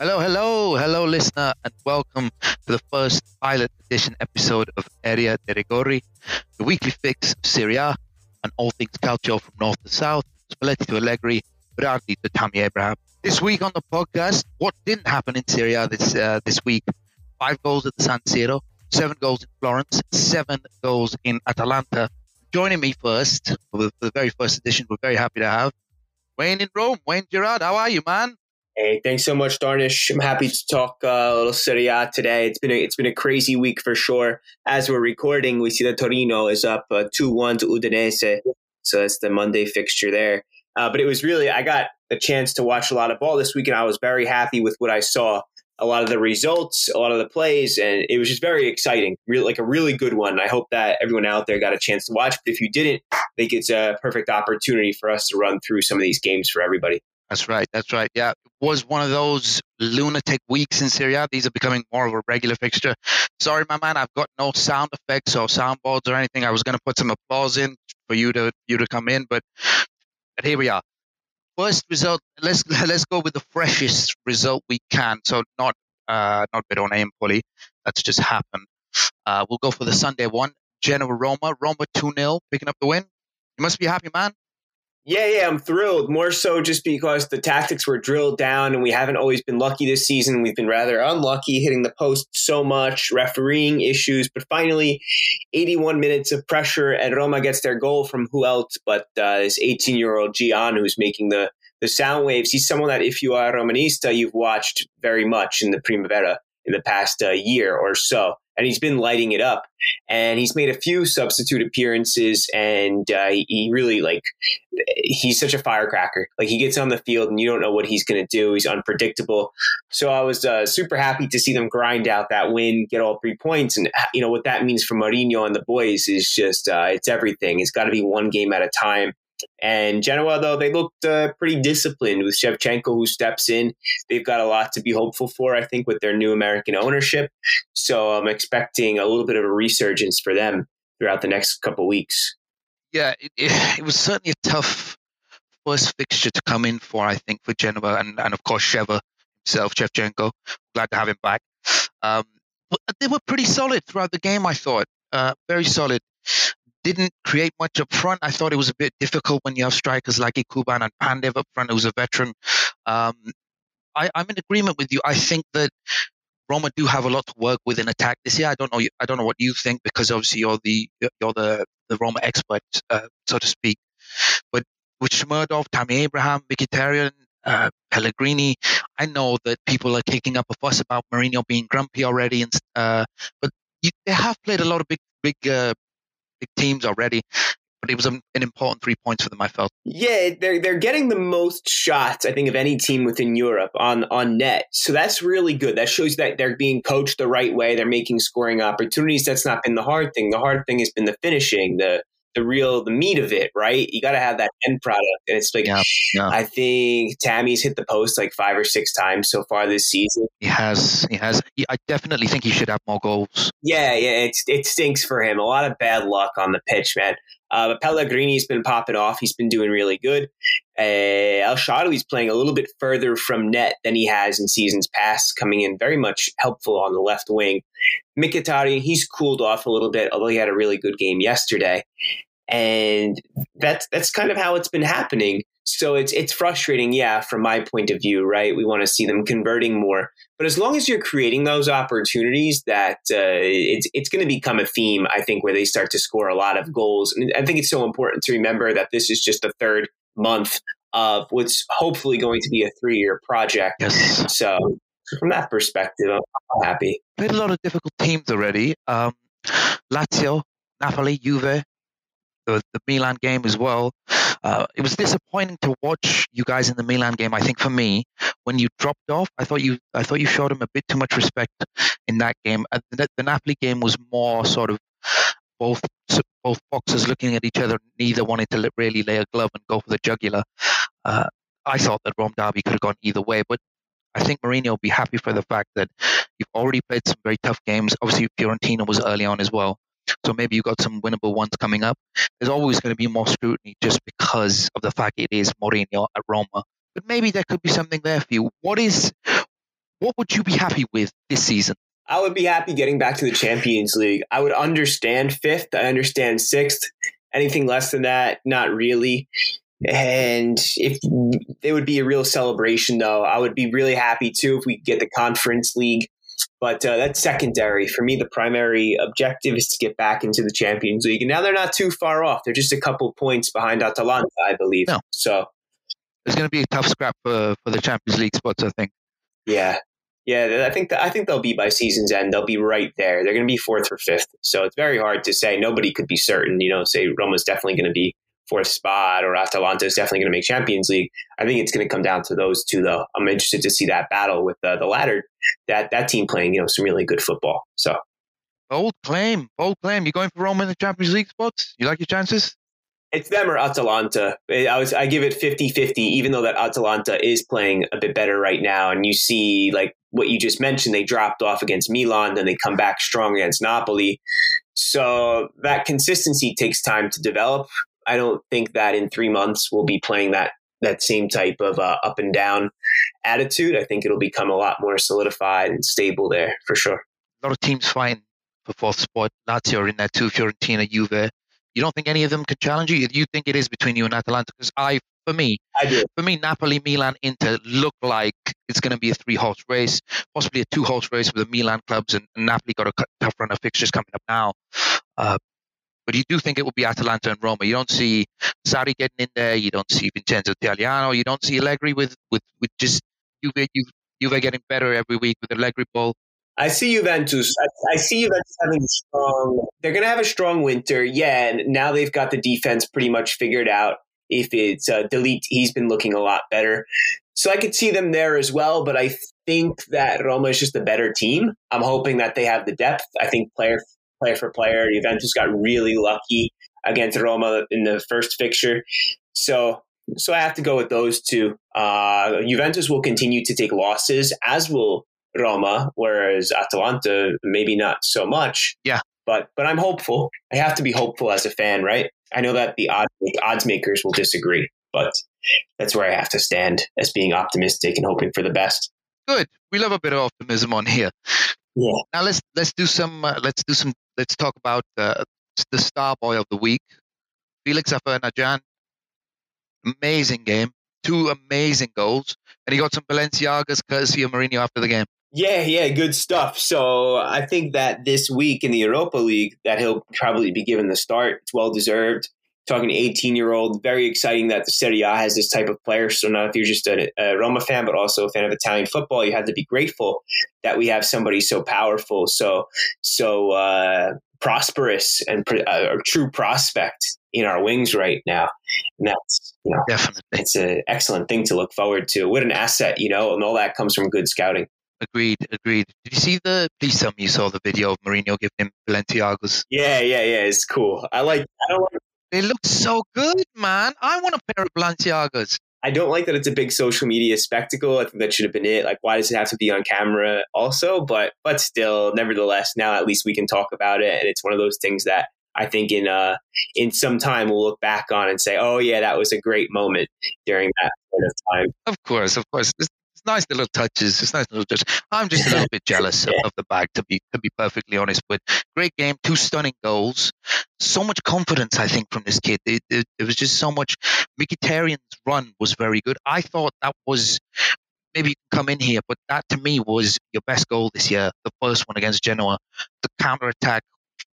Hello, hello, hello, listener, and welcome to the first pilot edition episode of Area di Rigori, the weekly fix of Serie A and all things calcio from north to south, Spalletti to Allegri, Berardi to Tammy Abraham. This week on the podcast, what didn't happen in Serie A this uh, this week? Five goals at the San Siro, seven goals in Florence, seven goals in Atalanta. Joining me first for the very first edition, we're very happy to have Wayne in Rome. Wayne Gerard, how are you, man? Hey, thanks so much, Darnish. I'm happy to talk uh, a little Serie A today. It's been a, it's been a crazy week for sure. As we're recording, we see that Torino is up uh, two one to Udinese, so that's the Monday fixture there. Uh, but it was really I got a chance to watch a lot of ball this week, and I was very happy with what I saw. A lot of the results, a lot of the plays, and it was just very exciting. Really, like a really good one. I hope that everyone out there got a chance to watch. But if you didn't, I think it's a perfect opportunity for us to run through some of these games for everybody. That's right. That's right. Yeah, it was one of those lunatic weeks in Serie A. These are becoming more of a regular fixture. Sorry, my man, I've got no sound effects or soundboards or anything. I was going to put some applause in for you to you to come in, but, but here we are. First result. Let's let's go with the freshest result we can. So not uh not Verona Empoli. That's just happened. Uh, we'll go for the Sunday one. Genoa Roma. Roma two 0 picking up the win. You must be happy, man. Yeah, yeah, I'm thrilled. More so just because the tactics were drilled down and we haven't always been lucky this season. We've been rather unlucky hitting the post so much, refereeing issues. But finally, 81 minutes of pressure and Roma gets their goal from who else but uh, this 18 year old Gyan who's making the, the sound waves. He's someone that if you are Romanista, you've watched very much in the Primavera in the past uh, year or so and he's been lighting it up. And he's made a few substitute appearances, and uh, he really like he's such a firecracker. Like he gets on the field, and you don't know what he's going to do. He's unpredictable. So I was uh, super happy to see them grind out that win, get all three points, and you know what that means for Mourinho and the boys is just uh, it's everything. It's got to be one game at a time. And Genoa, though, they looked uh, pretty disciplined with Shevchenko, who steps in. They've got a lot to be hopeful for, I think, with their new American ownership. So I'm expecting a little bit of a resurgence for them throughout the next couple weeks. Yeah, it, it, it was certainly a tough first fixture to come in for, I think, for Genoa and, and of course, Sheva himself, Shevchenko. Glad to have him back. Um, they were pretty solid throughout the game, I thought. Uh, very solid didn't create much up front. I thought it was a bit difficult when you have strikers like Ekuban and Pandev up front, who's a veteran. Um, I, am in agreement with you. I think that Roma do have a lot to work with in attack this year. I don't know. I don't know what you think because obviously you're the you're the the Roma expert, uh, so to speak. But with Shomurodov, Tammy Abraham, Mkhitaryan, uh, Pellegrini, I know that people are kicking up a fuss about Mourinho being grumpy already, and uh, but you, they have played a lot of big big uh, big teams already. But it was an, an important three points for them. I felt. Yeah, they're they're getting the most shots I think of any team within Europe on on net. So that's really good. That shows that they're being coached the right way. They're making scoring opportunities. That's not been the hard thing. The hard thing has been the finishing, the the real the meat of it, right? You got to have that end product, and it's like yeah, yeah. I think Tammy's hit the post like five or six times so far this season. He has, he has. I definitely think he should have more goals. Yeah, yeah, it's it stinks for him. A lot of bad luck on the pitch, man. Uh, but Pellegrini's been popping off. He's been doing really good. Uh, El Shaarawy's playing a little bit further from net than he has in seasons past, coming in very much helpful on the left wing. Mkhitaryan, he's cooled off a little bit, although he had a really good game yesterday. And that's that's kind of how it's been happening. So it's it's frustrating, yeah, from my point of view, right? We want to see them converting more, but as long as you're creating those opportunities, that uh, it's it's going to become a theme. I think where they start to score a lot of goals, and I think it's so important to remember that this is just the third month of what's hopefully going to be a three year project. Yes. So from that perspective, I'm happy. Played a lot of difficult teams already. Um, Lazio, Napoli, Juve, the, the Milan game as well. Uh, it was disappointing to watch you guys in the Milan game. I think for me, when you dropped off, I thought you I thought you showed him a bit too much respect in that game. Uh, the, the Napoli game was more sort of both both boxers looking at each other, neither wanting to really lay a glove and go for the jugular. Uh, I thought that Rome Derby could have gone either way, but I think Mourinho will be happy for the fact that you've already played some very tough games. Obviously, Fiorentina was early on as well. So maybe you've got some winnable ones coming up. There's always going to be more scrutiny just because of the fact it is Mourinho at Roma. But maybe there could be something there for you. What is what would you be happy with this season? I would be happy getting back to the Champions League. I would understand fifth. I understand sixth. Anything less than that, not really. And if it would be a real celebration, though, I would be really happy too if we get the Conference League. But uh, that's secondary. For me, the primary objective is to get back into the Champions League. And now they're not too far off. They're just a couple points behind Atalanta, I believe. No. So it's going to be a tough scrap for, for the Champions League spots, I think. Yeah, yeah, I think that, I think they'll be by season's end. They'll be right there. They're going to be fourth or fifth. So it's very hard to say. Nobody could be certain. You know, say Roma's definitely going to be fourth spot or Atalanta is definitely going to make Champions League. I think it's going to come down to those two, though. I'm interested to see that battle with uh, the latter. That that team playing, you know, some really good football. So bold claim, bold claim. You going for Roma in the Champions League spots? You like your chances? It's them or Atalanta. I was I give it 50-50, even though that Atalanta is playing a bit better right now. And you see like what you just mentioned, they dropped off against Milan, then they come back strong against Napoli. So that consistency takes time to develop. I don't think that in three months we'll be playing that that same type of uh, up and down attitude. I think it'll become a lot more solidified and stable there for sure. A lot of teams find for fourth spot. Lazio are in that too. Fiorentina, Juve. You don't think any of them could challenge you? You think it is between you and Atalanta? Because I, for me, I do. For me, Napoli, Milan, Inter look like it's going to be a three-horse race, possibly a two-horse race with the Milan clubs, and, and Napoli got a tough run of fixtures coming up now. Uh, but you do think it will be Atalanta and Roma. You don't see Sarri getting in there. You don't see Vincenzo Italiano. You don't see Allegri with with with just Juve, Juve, Juve getting better every week with Allegri ball. I see Juventus. I, I, see Juventus having a strong. They're going to have a strong winter, yeah. And now they've got the defense pretty much figured out. If it's uh, de Ligt, he's been looking a lot better. So I could see them there as well. But I think that Roma is just a better team. I'm hoping that they have the depth. I think player player for player, Juventus got really lucky against Roma in the first fixture. So so I have to go with those two. Uh, Juventus will continue to take losses, as will Roma, whereas Atalanta maybe not so much. Yeah. But but I'm hopeful. I have to be hopeful as a fan, right? I know that the odds, odds makers will disagree, but that's where I have to stand as being optimistic and hoping for the best. Good. We love a bit of optimism on here. Yeah. Now let's let's do some uh, let's do some let's talk about uh, the star boy of the week, Felix Afena-Gyan. Amazing game, two amazing goals, and he got some Balenciagas courtesy of Mourinho after the game. Yeah, yeah, good stuff. So I think that this week in the Europa League, that he'll probably be given the start. It's well deserved. Talking to 18 year old, very exciting that the Serie A has this type of player. So not if you're just a, a, Roma fan, but also a fan of Italian football, you have to be grateful that we have somebody so powerful, so so uh, prosperous, and uh, a true prospect in our wings right now. And that's you know, definitely it's an excellent thing to look forward to. What an asset, you know, and all that comes from good scouting. Agreed, agreed. Did you see the? Please tell me you saw the video of Mourinho giving him Balenciagos. Yeah, yeah, yeah. It's cool. I like. I don't like. They look so good, man. I want a pair of Balenciagos. I don't like that it's a big social media spectacle. I think that should have been it. Like, why does it have to be on camera also? But but still, nevertheless, now at least we can talk about it, and it's one of those things that I think in uh in some time we'll look back on and say, oh yeah, that was a great moment during that point of time. Of course, of course it's nice little touches. It's nice little touches. I'm just a little bit jealous of, of, the bag, to be to be perfectly honest. But great game, two stunning goals, so much confidence. I think from this kid, it, it, it was just so much. Mkhitaryan's run was very good. I thought that was maybe you can come in here, but that to me was your best goal this year. The first one against Genoa, the counter attack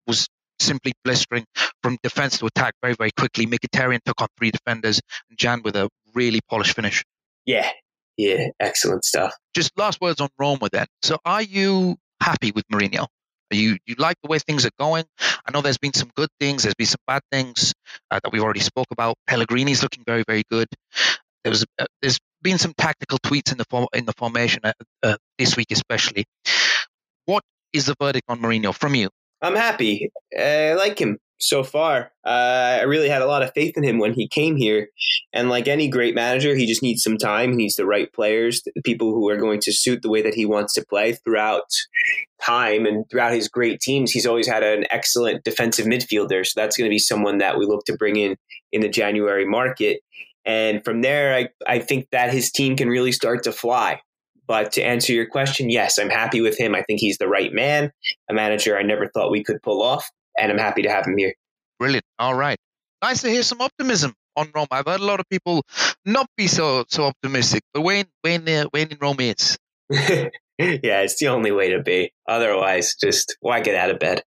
was simply blistering from defense to attack very very quickly. Mkhitaryan took on three defenders, and Gyan with a really polished finish. Yeah, yeah, excellent stuff. Just last words on Roma then. So are you happy with Mourinho? Are you you like the way things are going? I know there's been some good things, there's been some bad things uh, that we've already spoke about. Pellegrini's looking very very good. There was uh, there's been some tactical tweets in the form, in the formation uh, uh, this week especially. What is the verdict on Mourinho from you? I'm happy. I like him so far. Uh, I really had a lot of faith in him when he came here. And like any great manager, he just needs some time. He needs the right players, the people who are going to suit the way that he wants to play throughout time. And throughout his great teams, he's always had an excellent defensive midfielder. So that's going to be someone that we look to bring in in the January market. And from there, I, I think that his team can really start to fly. But to answer your question, yes, I'm happy with him. I think he's the right man, a manager I never thought we could pull off, and I'm happy to have him here. Brilliant. All right. Nice to hear some optimism on Rome. I've heard a lot of people not be so so optimistic, but Wayne Wayne uh, Wayne in Rome is. yeah, it's the only way to be. Otherwise, just why get out of bed?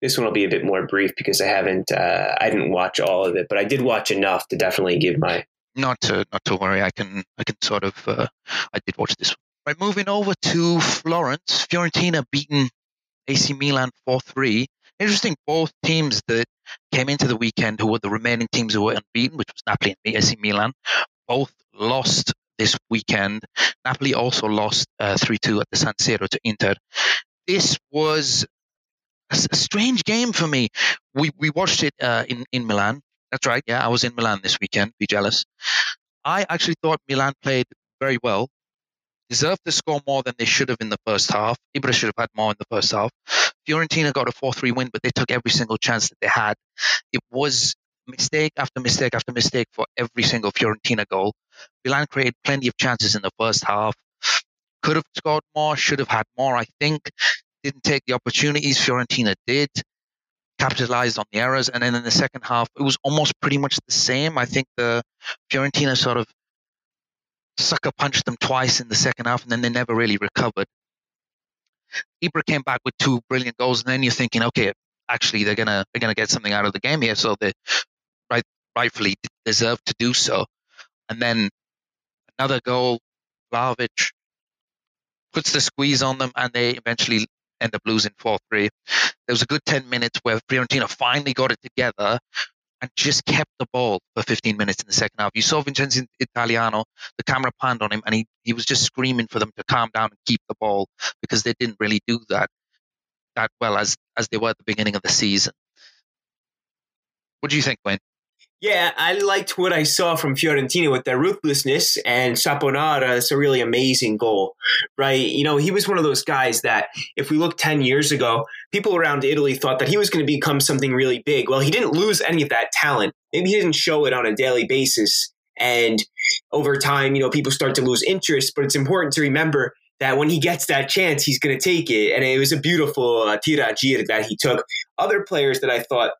This one will be a bit more brief because I haven't uh, I didn't watch all of it, but I did watch enough to definitely give my. Not to not to worry. I can I can sort of uh, I did watch this one. Right, moving over to Florence, Fiorentina beaten AC Milan four three. Interesting, both teams that came into the weekend who were the remaining teams who were unbeaten, which was Napoli and AC Milan, both lost this weekend. Napoli also lost uh, 3 uh, 2 at the San Siro to Inter. This was a, strange game for me. We, we watched it uh, in, in Milan. That's right. Yeah, I was in Milan this weekend. Be jealous. I actually thought Milan played very well deserved to score more than they should have in the first half. Ibra should have had more in the first half. Fiorentina got a 4 3 win, but they took every single chance that they had. It was mistake after mistake after mistake for every single Fiorentina goal. Milan created plenty of chances in the first half. Could have scored more, should have had more, I think. Didn't take the opportunities Fiorentina did. Capitalized on the errors. And then in the second half, it was almost pretty much the same. I think the Fiorentina sort of sucker punched them twice in the second half, and then they never really recovered. Ibra came back with two brilliant goals, and then you're thinking, okay, actually they're gonna they're gonna get something out of the game here, so they right rightfully deserve to do so. And then another goal, Vlahovic puts the squeeze on them, and they eventually end up losing 4 3. There was a good 10 minutes where Fiorentina finally got it together and just kept the ball for 15 minutes in the second half. You saw Vincenzo Italiano, the camera panned on him, and he, he was just screaming for them to calm down and keep the ball because they didn't really do that that well as as they were at the beginning of the season. What do you think, Wayne? Yeah, I liked what I saw from Fiorentina with their ruthlessness and Saponara. It's a really amazing goal, right? You know, he was one of those guys that if we look 10 years ago, people around Italy thought that he was going to become something really big. Well, he didn't lose any of that talent. Maybe he didn't show it on a daily basis. And over time, you know, people start to lose interest, but it's important to remember that when he gets that chance, he's going to take it. And it was a beautiful uh, tiro a giro that he took. Other players that I thought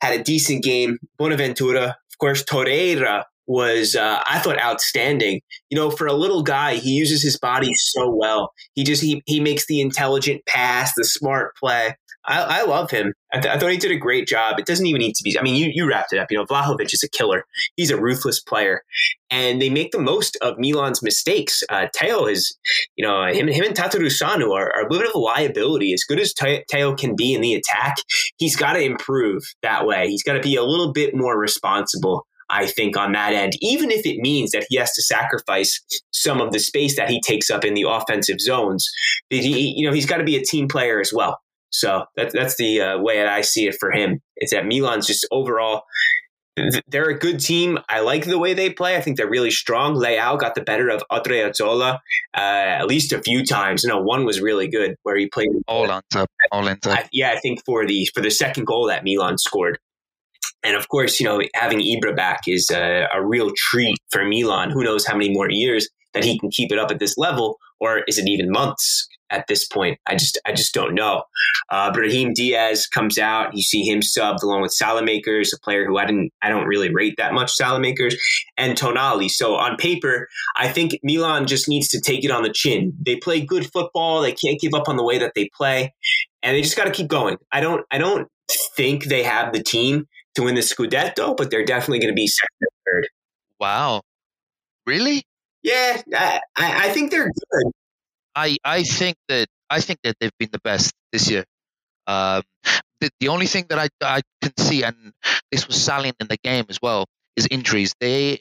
had a decent game, Bonaventura, of course, Torreira was uh, I thought outstanding. You know, for a little guy, he uses his body so well. He just he he makes the intelligent pass, the smart play. I, I love him. I, th- I, thought he did a great job. It doesn't even need to be. I mean, you, you wrapped it up. You know, Vlahovic is a killer. He's a ruthless player, and they make the most of Milan's mistakes. Uh, Theo is, you know, him him and Tatarusanu are, are a little bit of a liability. As good as Theo can be in the attack, he's got to improve that way. He's got to be a little bit more responsible. I think on that end, even if it means that he has to sacrifice some of the space that he takes up in the offensive zones, he, you know, he's got to be a team player as well. So that, that's the uh, way that I see it for him. It's that Milan's just overall, they're a good team. I like the way they play. I think they're really strong. Leao got the better of Odriozola uh, at least a few times. You know, one was really good where he played all on top, all in top. yeah, I think for the for the second goal that Milan scored. And of course, you know, having Ibra back is a, a real treat for Milan. Who knows how many more years that he can keep it up at this level, or is it even months? at this point. I just I just don't know. Uh, Brahim Diaz comes out. You see him subbed along with Saelemaekers, a player who I didn't I don't really rate that much. Saelemaekers and Tonali. So on paper, I think Milan just needs to take it on the chin. They play good football. They can't give up on the way that they play, and they just got to keep going. I don't I don't think they have the team to win the Scudetto, but they're definitely going to be second or third. Wow, really? Yeah, I, I think they're good. I I think that I think that they've been the best this year. Um, the, the only thing that I I can see, and this was salient in the game as well, is injuries. They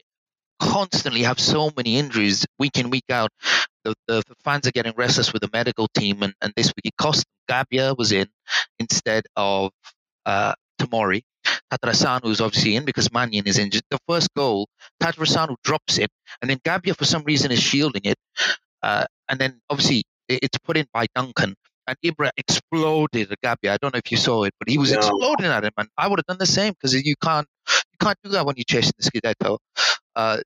constantly have so many injuries week in week out. The, the, the fans are getting restless with the medical team, and, and this week it cost them. Gabbia was in instead of uh, Tomori. Tatarusanu is obviously in because Maignan is injured. The first goal, Tatarusanu drops it, and then Gabbia for some reason is shielding it. Uh, and then obviously it's put in by Duncan. And Ibra exploded at Gabbia. I don't know if you saw it, but he was no. exploding at him, and I would have done the same because you can't you can't do that when you're chasing the Scudetto. Uh,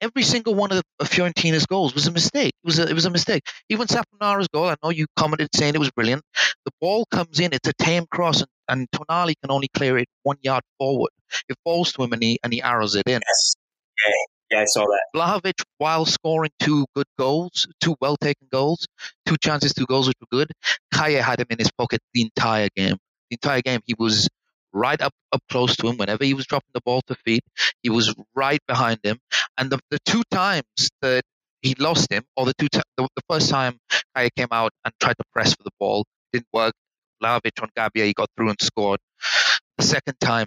every single one of, the, of Fiorentina's goals was a mistake. It was a, it was a mistake. Even Saponara's goal, I know you commented saying it was brilliant. The ball comes in, it's a tame cross, and, and Tonali can only clear it one yard forward. It falls to him, and he and he arrows it in. Yes. Okay. Yeah, I saw that. Vlahovic, while scoring two good goals, two well taken goals, two chances, two goals which were good, Kjaer had him in his pocket the entire game. The entire game, he was right up, up close to him whenever he was dropping the ball to feet. He was right behind him. And the, the two times that he lost him, or the two t- the, the first time Kjaer came out and tried to press for the ball, didn't work. Vlahovic on Gabbia, he got through and scored. The second time,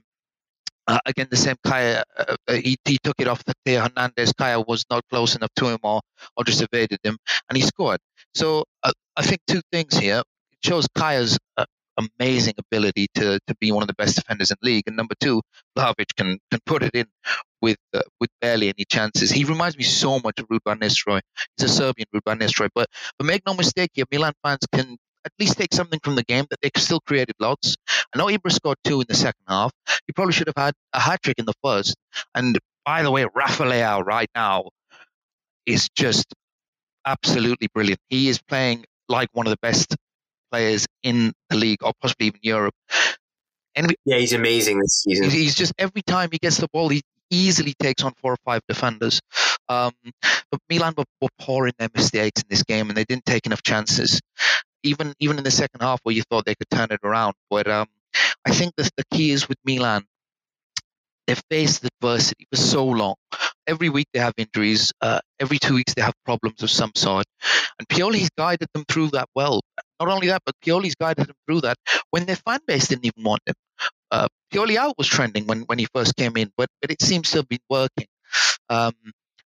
uh, again, the same Kjaer, uh, uh, he, he took it off the Theo Hernandez. Kjaer was not close enough to him or, or just evaded him, and he scored. So uh, I think two things here. It shows Kjaer's uh, amazing ability to, to be one of the best defenders in the league. And number two, Vlahovic can, can put it in with uh, with barely any chances. He reminds me so much of Ruud van Nistelrooy. He's a Serbian Ruud van Nistelrooy. But, but make no mistake here, Milan fans can at least take something from the game that they still created lots. I know Ibra scored two in the second half. He probably should have had a hat trick in the first. And by the way, Rafa Leao right now is just absolutely brilliant. He is playing like one of the best players in the league or possibly even Europe. And yeah, he's amazing this season. He's just every time he gets the ball, he easily takes on four or five defenders. Um, but Milan were, were poor in their mistakes in this game, and they didn't take enough chances even even in the second half where you thought they could turn it around. But um, I think the, the key is with Milan, they've faced adversity for so long. Every week they have injuries. Uh, every two weeks they have problems of some sort. And Pioli's guided them through that well. Not only that, but Pioli's guided them through that when their fan base didn't even want him. Uh, Pioli out was trending when, when he first came in, but, but it seems to have been working. Um,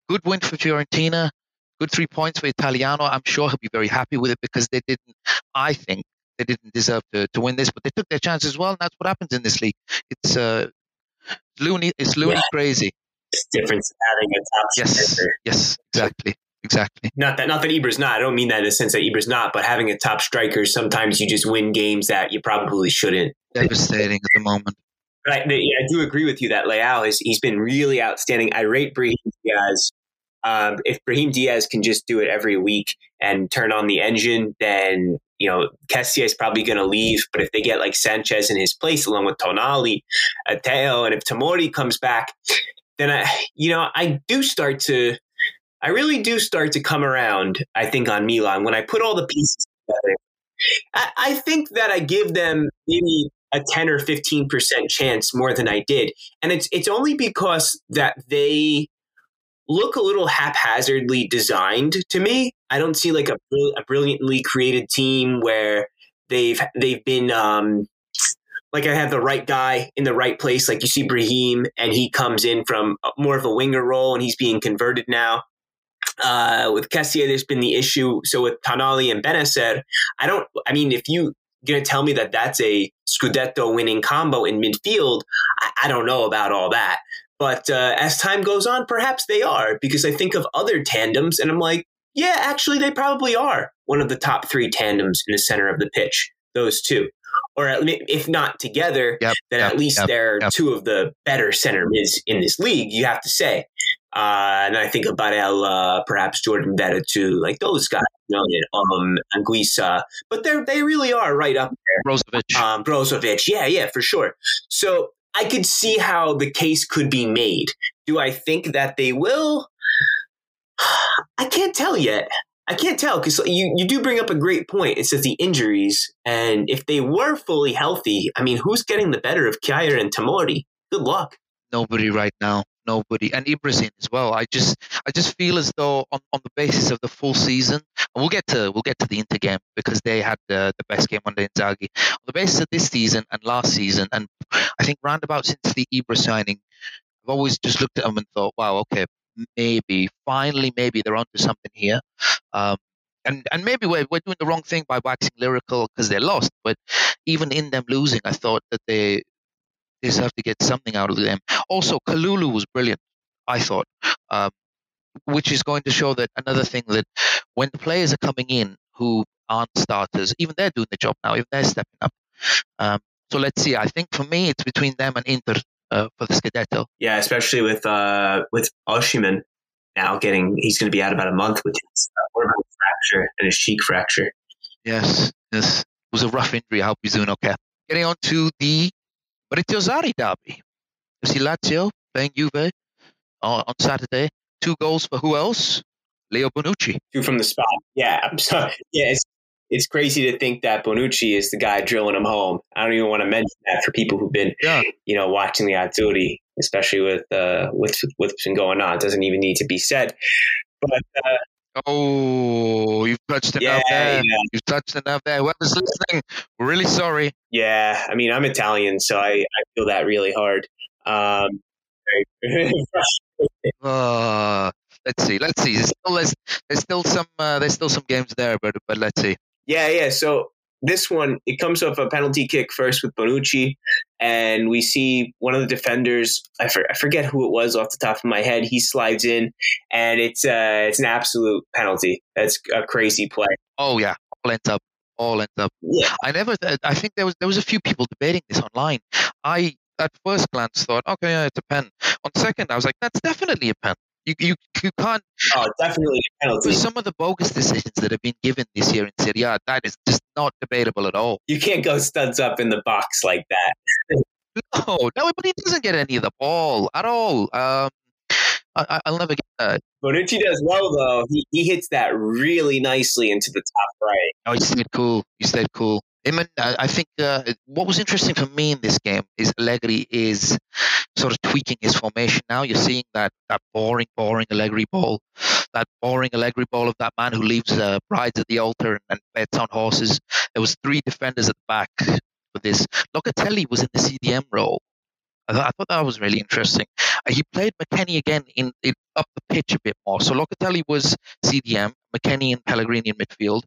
good win for Fiorentina good three points for Italiano. I'm sure he'll be very happy with it because they didn't, I think, they didn't deserve to, to win this, but they took their chance as well, and that's what happens in this league. It's uh, loony, it's loony yeah. crazy. It's difference having a top yes, striker. Yes, exactly. Exactly. Not that not that Ibra's not. I don't mean that in the sense that Ibra's not, but having a top striker, sometimes you just win games that you probably shouldn't. Devastating at the moment. But I, I do agree with you that Leao has he's been really outstanding. I rate Brahim Diaz um, if Brahim Diaz can just do it every week and turn on the engine, then you know Kessie is probably going to leave. But if they get like Sanchez in his place, along with Tonali, Ateo, and if Tomori comes back, then I, you know, I do start to, I really do start to come around. I think on Milan when I put all the pieces together. I, I think that I give them maybe a 10 or 15% chance more than I did. And it's it's only because that they look a little haphazardly designed to me. I don't see like a, a brilliantly created team where they've they've been um, like I have the right guy in the right place. Like you see Brahim, and he comes in from more of a winger role, and he's being converted now. Uh, with Kessie, there's been the issue. So with Tonali and Bennacer, I don't. I mean, if you going to tell me that that's a Scudetto winning combo in midfield, I, I don't know about all that. But uh, as time goes on, perhaps they are, because I think of other tandems and I'm like, yeah, actually, they probably are one of the top three tandems in the center of the pitch, those two. Or at, if not together, yep, then yep, at least yep, they're two of the better center mids in this league, you have to say. Uh, and I think of Barella, perhaps Jordan Veretout too, like those guys, you know, um, Anguissa, but they they really are right up there. Brozovic, um, Brozovic, yeah, yeah, for sure. So I could see how the case could be made. Do I think that they will? I can't tell yet. I can't tell because you, you do bring up a great point. It says the injuries, and if they were fully healthy, I mean, who's getting the better of Kjaer and Tomori? Good luck. Nobody right now. Nobody, and Ibrasin as well. I just, I just feel as though on, on the basis of the full season, and we'll get to we'll get to the Inter game because they had the, the best game under Inzaghi. On the basis of this season and last season, and I think roundabout since the Ibra signing, I've always just looked at them and thought, wow, okay, maybe finally, maybe they're onto something here. Um, and and maybe we're we're doing the wrong thing by waxing lyrical because they're lost. But even in them losing, I thought that they deserve to get something out of them. Also, Kalulu was brilliant. I thought. Um, which is going to show that another thing that when the players are coming in who aren't starters, even they're doing the job now, if they're stepping up. Um, so let's see. I think for me, it's between them and Inter uh, for the Scudetto. Yeah, especially with uh, with Osimhen now getting he's going to be out about a month with his uh, fracture and his cheek fracture. Yes, yes, it was a rough injury. I hope he's doing okay. Getting on to the Rizzari derby. You see Lazio playing Juve on, on Saturday. Two goals for who else? Leo Bonucci. Two from the spot. Yeah, I'm sorry. Yeah, it's, it's crazy to think that Bonucci is the guy drilling them home. I don't even want to mention that for people who've been, yeah. you know, watching the Azzurri, especially with uh, with what's been going on. It doesn't even need to be said. But uh, oh, you've touched enough yeah, there. Yeah. You've touched enough there. Whoever's listening, we're really sorry. Yeah, I mean, I'm Italian, so I, I feel that really hard. Um, uh, let's see. Let's see. There's still, there's, there's still some uh, there's still some games there, but but let's see. Yeah, yeah. So this one it comes off a penalty kick first with Bonucci, and we see one of the defenders. I, for, I forget who it was off the top of my head. He slides in, and it's uh it's an absolute penalty. That's a crazy play. Oh yeah, all ends up. All ends up. Yeah. I never. I think there was there was a few people debating this online. I at first glance thought, okay, yeah, it's a pen. On second, I was like, that's definitely a pen. You, you, you can't. Oh, definitely a penalty. Some of the bogus decisions that have been given this year in Serie A, that is just not debatable at all. You can't go studs up in the box like that. no, no, but he doesn't get any of the ball at all. Um, I, will never get that. Bonucci does well though. He, he hits that really nicely into the top right. Oh, he stayed cool. He stayed cool. I think uh, what was interesting for me in this game is Allegri is sort of tweaking his formation now. You're seeing that that boring, boring Allegri ball, that boring Allegri ball of that man who leaves uh, brides at the altar and, and bets on horses. There was three defenders at the back for this. Locatelli was in the CDM role. I thought, I thought that was really interesting. Uh, he played McKennie again in, in, up the pitch a bit more. So Locatelli was CDM, McKennie and Pellegrini in midfield.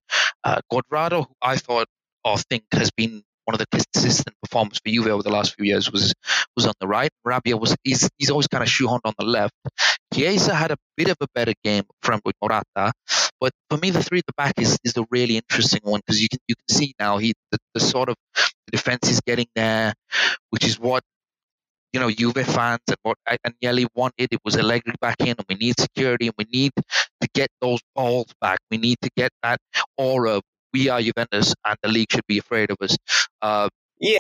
Uh, Cuadrado, who I thought or think has been one of the consistent performers for Juve over the last few years was was on the right. Rabiot was he's, he's always kind of shoehorned on the left. Chiesa had a bit of a better game from Morata, but for me the three at the back is, is the really interesting one because you can you can see now he the, the sort of the defense is getting there, which is what you know Juve fans and what Agnelli wanted. It was Allegri back in, and we need security, and we need to get those balls back. We need to get that aura we are Juventus and the league should be afraid of us. Uh, yeah.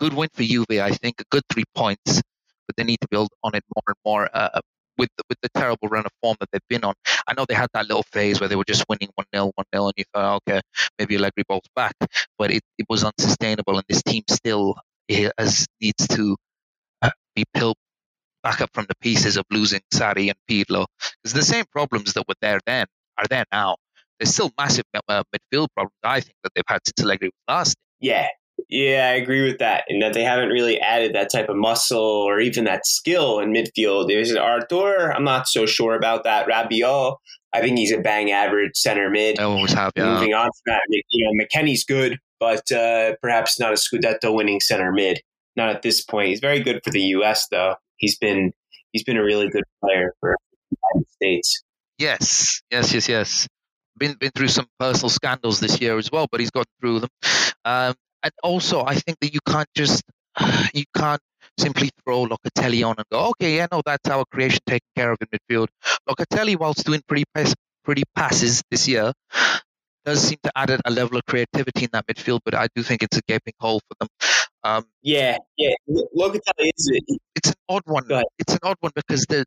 Good win for Juve, I think. A good three points, but they need to build on it more and more. Uh, with the, with the terrible run of form that they've been on, I know they had that little phase where they were just winning one 0 one 0 and you thought, okay, maybe Allegri bolts back, but it, it was unsustainable, and this team still has needs to uh, be built back up from the pieces of losing Sarri and Pirlo, because the same problems that were there then are there now there's still massive uh, midfield problems. I think that they've had since Allegri was last. Yeah, yeah, I agree with that. In that they haven't really added that type of muscle or even that skill in midfield. There's Arthur. I'm not so sure about that. Rabiot. I think he's a bang average center mid. I always have. Yeah. Moving on from that, you know, McKennie's good, but uh, perhaps not a Scudetto winning center mid. Not at this point. He's very good for the U.S. though. He's been he's been a really good player for the United States. Yes, yes, yes, yes been been through some personal scandals this year as well, but he's gotten through them. Um, and also, I think that you can't just you can't simply throw Locatelli on and go, okay, yeah, no, that's our creation taken care of in midfield. Locatelli, whilst doing pretty pass, pretty passes this year, does seem to add a level of creativity in that midfield, but I do think it's a gaping hole for them. Um, yeah, yeah, Locatelli is it. It's an odd one. It's an odd one because the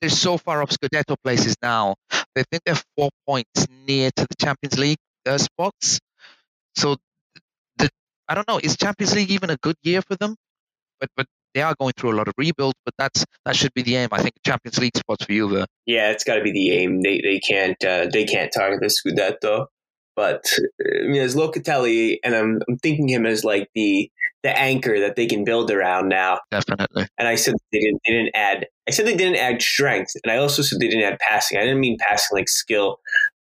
they're so far off Scudetto places now. They think they're four points near to the Champions League uh, spots. So, the I don't know. Is Champions League even a good year for them? But but they are going through a lot of rebuild. But that's that should be the aim. I think Champions League spots for Juve. Yeah, it's got to be the aim. They they can't uh, they can't target the Scudetto. But I mean, as Locatelli, and I'm I'm thinking him as like the the anchor that they can build around now. Definitely. And I said they didn't they didn't add I said they didn't add strength, and I also said they didn't add passing. I didn't mean passing like skill,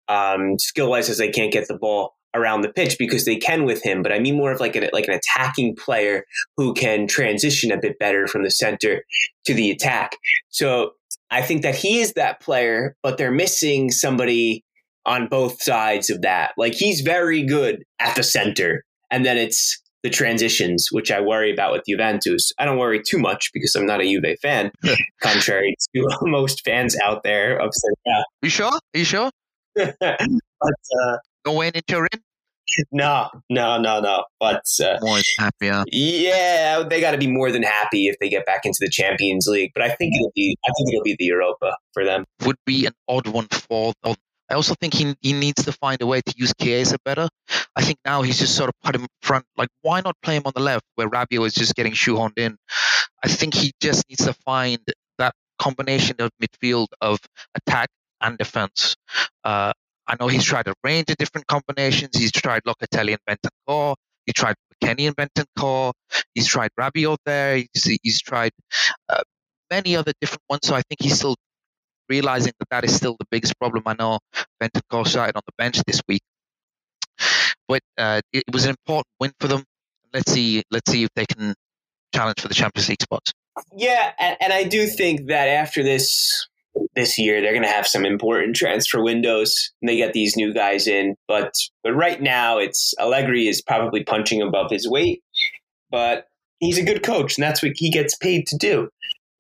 um, skill wise, as they can't get the ball around the pitch because they can with him. But I mean more of like an like an attacking player who can transition a bit better from the center to the attack. So I think that he is that player, but they're missing somebody on both sides of that. Like he's very good at the center, and then it's the transitions, which I worry about with Juventus. I don't worry too much because I'm not a Juve fan, contrary to most fans out there of Serie A. You sure? Are you sure? but uh, No way in Turin? no, no, no, no. But uh, More yeah. yeah, they got to be more than happy if they get back into the Champions League. But I think it'll be, I think it'll be the Europa for them. Would be an odd one for. I also think he he needs to find a way to use Chiesa better. I think now he's just sort of put him front. Like, why not play him on the left where Rabiot is just getting shoehorned in? I think he just needs to find that combination of midfield of attack and defense. Uh, I know he's tried a range of different combinations. He's tried Locatelli and Bentancur. He tried McKennie and Bentancur. He's tried Rabiot there. He's, he's tried uh, many other different ones. So I think he's still realizing that that is still the biggest problem. I know Bentancur started on the bench this week, but uh, it was an important win for them. Let's see. Let's see if they can challenge for the Champions League spots. Yeah, and, and I do think that after this this year they're going to have some important transfer windows and they get these new guys in but but right now it's Allegri is probably punching above his weight but he's a good coach and that's what he gets paid to do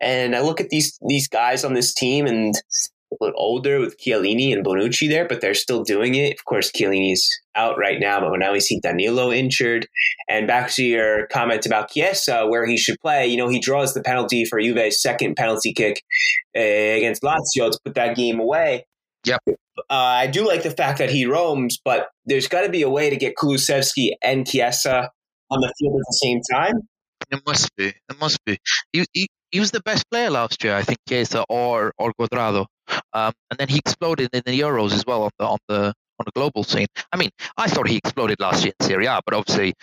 and I look at these these guys on this team and a little older with Chiellini and Bonucci there, but they're still doing it. Of course, Chiellini's out right now, but now we see Danilo injured. And back to your comment about Chiesa, where he should play, you know, he draws the penalty for Juve's second penalty kick uh, against Lazio to put that game away. Yep. Uh, I do like the fact that he roams, but there's got to be a way to get Kulusevski and Chiesa on the field at the same time. It must be. It must be. He, he, he was the best player last year, I think, Chiesa or or Cuadrado, um, and then he exploded in the Euros as well on the on the on the global scene. I mean, I thought he exploded last year in Serie A, but obviously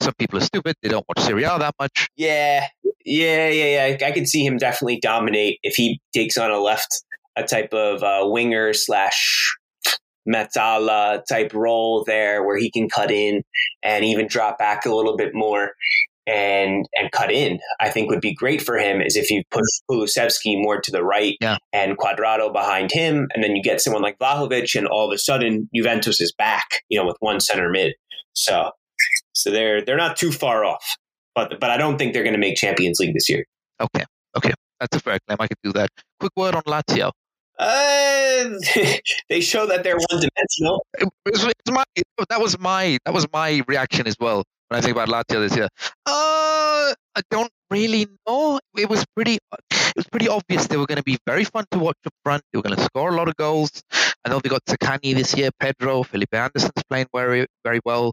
some people are stupid; they don't watch Serie A that much. Yeah, yeah, yeah, yeah. I could see him definitely dominate if he takes on a left, a type of uh, winger slash Mezzala type role there, where he can cut in and even drop back a little bit more and and cut in, I think would be great for him is if you push Kulusevski more to the right yeah. and Cuadrado behind him, and then you get someone like Vlahovic, and all of a sudden Juventus is back, you know, with one center mid. So so they're they're not too far off, but but I don't think they're going to make Champions League this year. Okay, okay, that's a fair claim. I could do that. Quick word on Lazio. Uh, they show that they're one dimensional. It, it my, that was my that was my reaction as well when I think about Lazio this year. Uh, I don't really know. It was pretty. It was pretty obvious they were going to be very fun to watch up front. They were going to score a lot of goals. I know they got Zaccagni this year. Pedro, Felipe Anderson's playing very very well.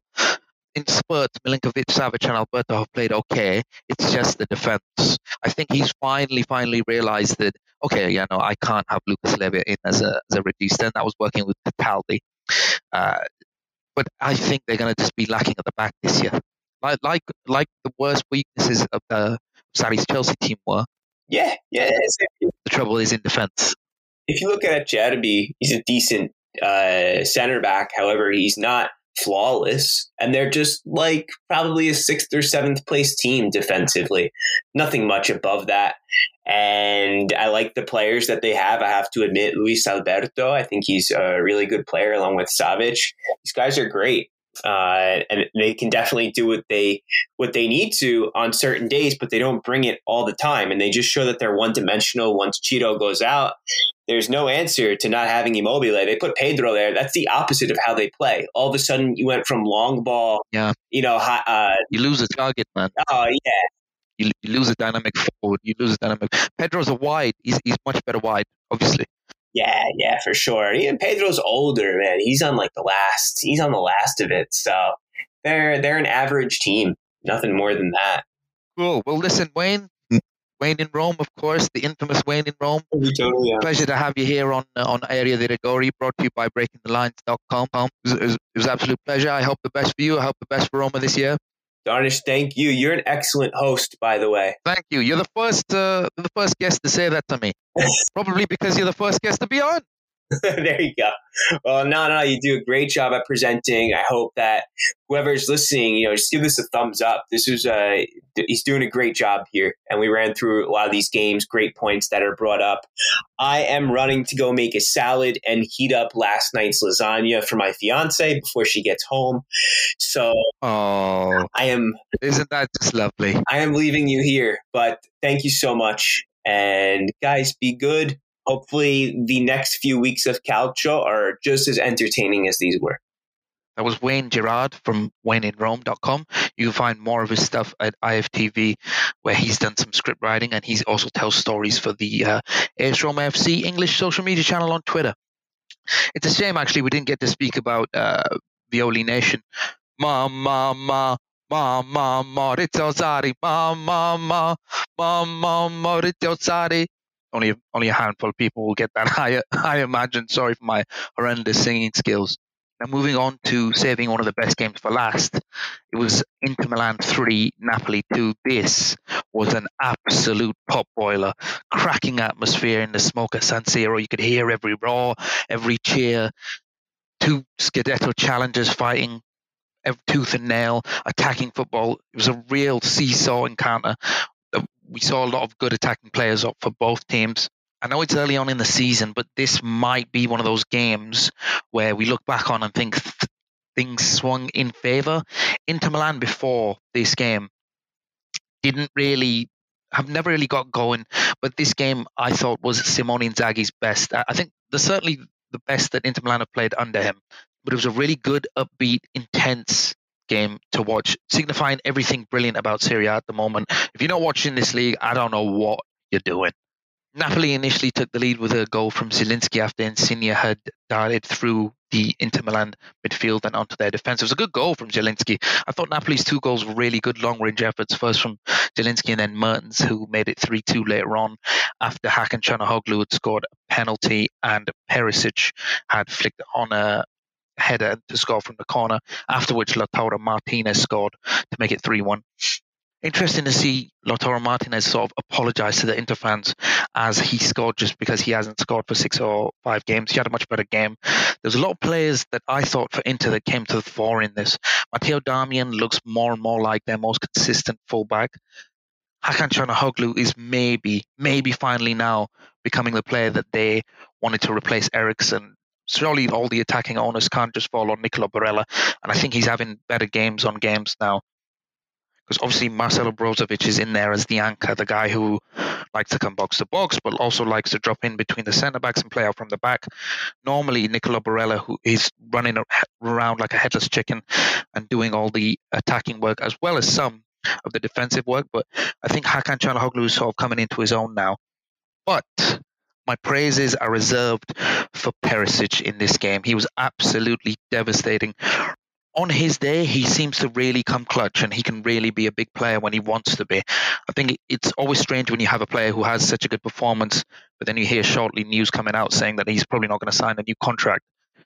In spurts, Milinkovic, Savic, and Alberto have played okay. It's just the defense. I think he's finally, finally realized that okay, yeah, no, I can't have Lucas Leiva in as a as a regista, and that was working with Cataldi. Uh, but I think they're going to just be lacking at the back this year, like like like the worst weaknesses of the Sarri's Chelsea team were. Yeah, yeah. The trouble is in defense. If you look at Acerbi, he's a decent uh, center back. However, he's not flawless, and they're just like probably a sixth or seventh place team defensively. Nothing much above that. And I like the players that they have. I have to admit, Luis Alberto, I think he's a really good player along with Savic. These guys are great. Uh, and they can definitely do what they what they need to on certain days, but they don't bring it all the time, and they just show that they're one dimensional. Once Ciro goes out, there's no answer to not having Immobile. They put Pedro there. That's the opposite of how they play. All of a sudden, you went from long ball, yeah, you know, uh, you lose a target, man. Oh yeah, you, you lose a dynamic forward. You lose a dynamic. Pedro's a wide. He's he's much better wide, obviously. Yeah, yeah, for sure. Even Pedro's older, man. He's on like the last. He's on the last of it. So they're they're an average team. Nothing more than that. Cool. Well, listen, Wayne. Wayne in Rome, of course, the infamous Wayne in Rome. Totally, yeah. Pleasure to have you here on uh, on Area di Rigori, brought to you by BreakingTheLines.com. It was, it, was, it was absolute pleasure. I hope the best for you. I hope the best for Roma this year. Darnish, thank you. You're an excellent host, by the way. Thank you. You're the first uh, the first guest to say that to me. Probably because you're the first guest to be on. there you go. Well, no, no, you do a great job at presenting. I hope that whoever's listening, you know, just give this a thumbs up. This is uh, a he's doing a great job here, and we ran through a lot of these games. Great points that are brought up. I am running to go make a salad and heat up last night's lasagna for my fiance before she gets home. So, oh, I am. Isn't that just lovely? I am leaving you here, but thank you so much. And guys, be good hopefully the next few weeks of Calcio are just as entertaining as these were. That was Wayne Gerard from WayneInRome.com. You can find more of his stuff at IFTV, where he's done some script writing and he also tells stories for the uh, AS Roma FC English social media channel on Twitter. It's a shame, actually, we didn't get to speak about uh, Violi Nation. Ma, ma, ma, ma, ma, Maurizio Sarri, ma, ma, ma, ma, ma, Maurizio Sarri only only a handful of people will get that. I I imagine. Sorry for my horrendous singing skills. Now moving on to saving one of the best games for last, it was Inter Milan three, Napoli two. This was an absolute pot boiler, cracking atmosphere in the smoke at San Siro. You could hear every roar, every cheer. Two Scudetto challengers fighting tooth and nail, attacking football. It was a real seesaw encounter we saw a lot of good attacking players up for both teams. I know it's early on in the season, but this might be one of those games where we look back on and think th- things swung in favour. Inter Milan before this game didn't really have never really got going, but this game I thought was Simone Inzaghi's best. I think the certainly the best that Inter Milan have played under him. But it was a really good, upbeat, intense game to watch, signifying everything brilliant about Serie A at the moment. If you're not watching this league, I don't know what you're doing. Napoli initially took the lead with a goal from Zielinski after Insigne had darted through the Inter Milan midfield and onto their defence. It was a good goal from Zielinski. I thought Napoli's two goals were really good long range efforts, first from Zielinski and then Mertens, who made it 3 2 later on after Hakan Calhanoglu had scored a penalty and Perisic had flicked on a header to score from the corner, after which Lautaro Martinez scored to make it 3 1. Interesting to see Lautaro Martinez sort of apologise to the Inter fans as he scored just because he hasn't scored for six or five games. He had a much better game. There's a lot of players that I thought for Inter that came to the fore in this. Matteo Darmian looks more and more like their most consistent fullback. Hakan Calhanoglu is maybe, maybe finally now becoming the player that they wanted to replace Eriksen surely all the attacking owners can't just fall on Nicola Barella. And I think he's having better games on games now. Because obviously Marcelo Brozovic is in there as the anchor, the guy who likes to come box to box, but also likes to drop in between the centre backs and play out from the back. Normally, Nicola Barella, who is running around like a headless chicken and doing all the attacking work as well as some of the defensive work. But I think Hakan Calhanoglu is sort of coming into his own now. But my praises are reserved for Perisic in this game. He was absolutely devastating. On his day, he seems to really come clutch and he can really be a big player when he wants to be. I think it's always strange when you have a player who has such a good performance, but then you hear shortly news coming out saying that he's probably not going to sign a new contract.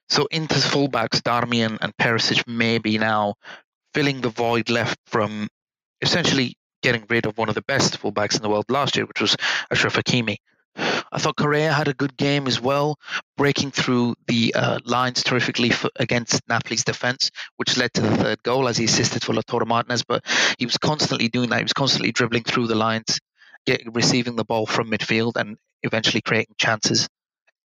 So Inter's fullbacks, Darmian and Perisic, may be now filling the void left from essentially getting rid of one of the best fullbacks in the world last year, which was Ashraf Hakimi. I thought Correa had a good game as well, breaking through the uh, lines terrifically for, against Napoli's defense, which led to the third goal as he assisted for Lautaro Martinez. But he was constantly doing that. He was constantly dribbling through the lines, get, receiving the ball from midfield, and eventually creating chances.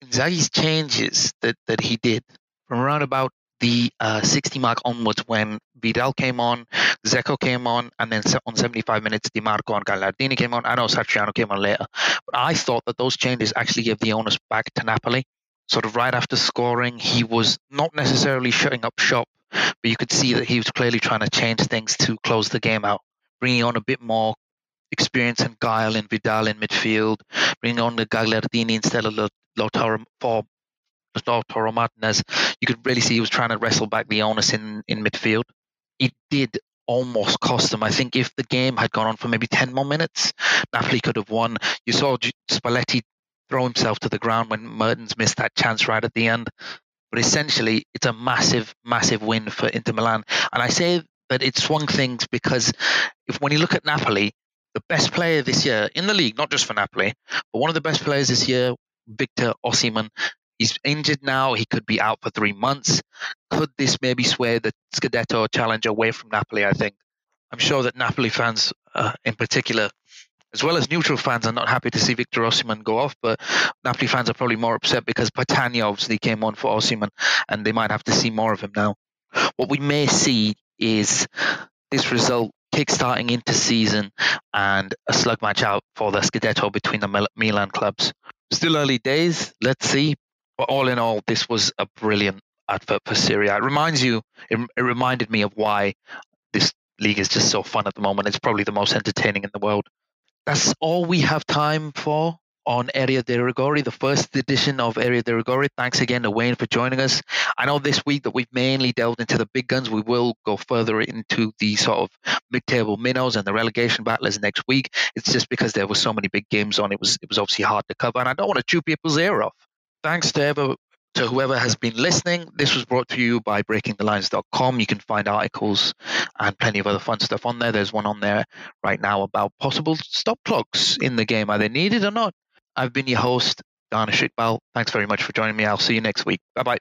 Inzaghi's changes that, that he did from around about the uh, 60 mark onwards when Vidal came on, Dzeko came on, and then on 75 minutes, Dimarco and Gagliardini came on. I know Satriano came on later, but I thought that those changes actually gave the onus back to Napoli. Sort of right after scoring, he was not necessarily shutting up shop, but you could see that he was clearly trying to change things to close the game out, bringing on a bit more experience and guile in Vidal in midfield, bringing on the Gagliardini instead of Lautaro for Lautaro Martinez, you could really see he was trying to wrestle back the onus in, in midfield. It did almost cost them. I think if the game had gone on for maybe 10 more minutes, Napoli could have won. You saw Spalletti throw himself to the ground when Mertens missed that chance right at the end. But essentially, it's a massive, massive win for Inter Milan. And I say that it swung things because if when you look at Napoli, the best player this year in the league, not just for Napoli, but one of the best players this year, Victor Osimhen, He's injured now. He could be out for three months. Could this maybe sway the Scudetto challenge away from Napoli? I think. I'm sure that Napoli fans, uh, in particular, as well as neutral fans, are not happy to see Victor Osimhen go off. But Napoli fans are probably more upset because Petagna obviously came on for Osimhen, and they might have to see more of him now. What we may see is this result kick-starting into season and a slug match out for the Scudetto between the Milan clubs. Still early days, let's see. But all in all, this was a brilliant advert for Serie A. It reminds you, it, it reminded me of why this league is just so fun at the moment. It's probably the most entertaining in the world. That's all we have time for on Area di Rigori, the first edition of Area di Rigori. Thanks again to Wayne for joining us. I know this week that we've mainly delved into the big guns. We will go further into the sort of mid-table minnows and the relegation battlers next week. It's just because there were so many big games on. It was it was obviously hard to cover, and I don't want to chew people's ear off. Thanks to ever to whoever has been listening. This was brought to you by breakingthelines.com. You can find articles and plenty of other fun stuff on there. There's one on there right now about possible stop clocks in the game. Are they needed or not? I've been your host, Dana Iqbal. Thanks very much for joining me. I'll see you next week. Bye bye.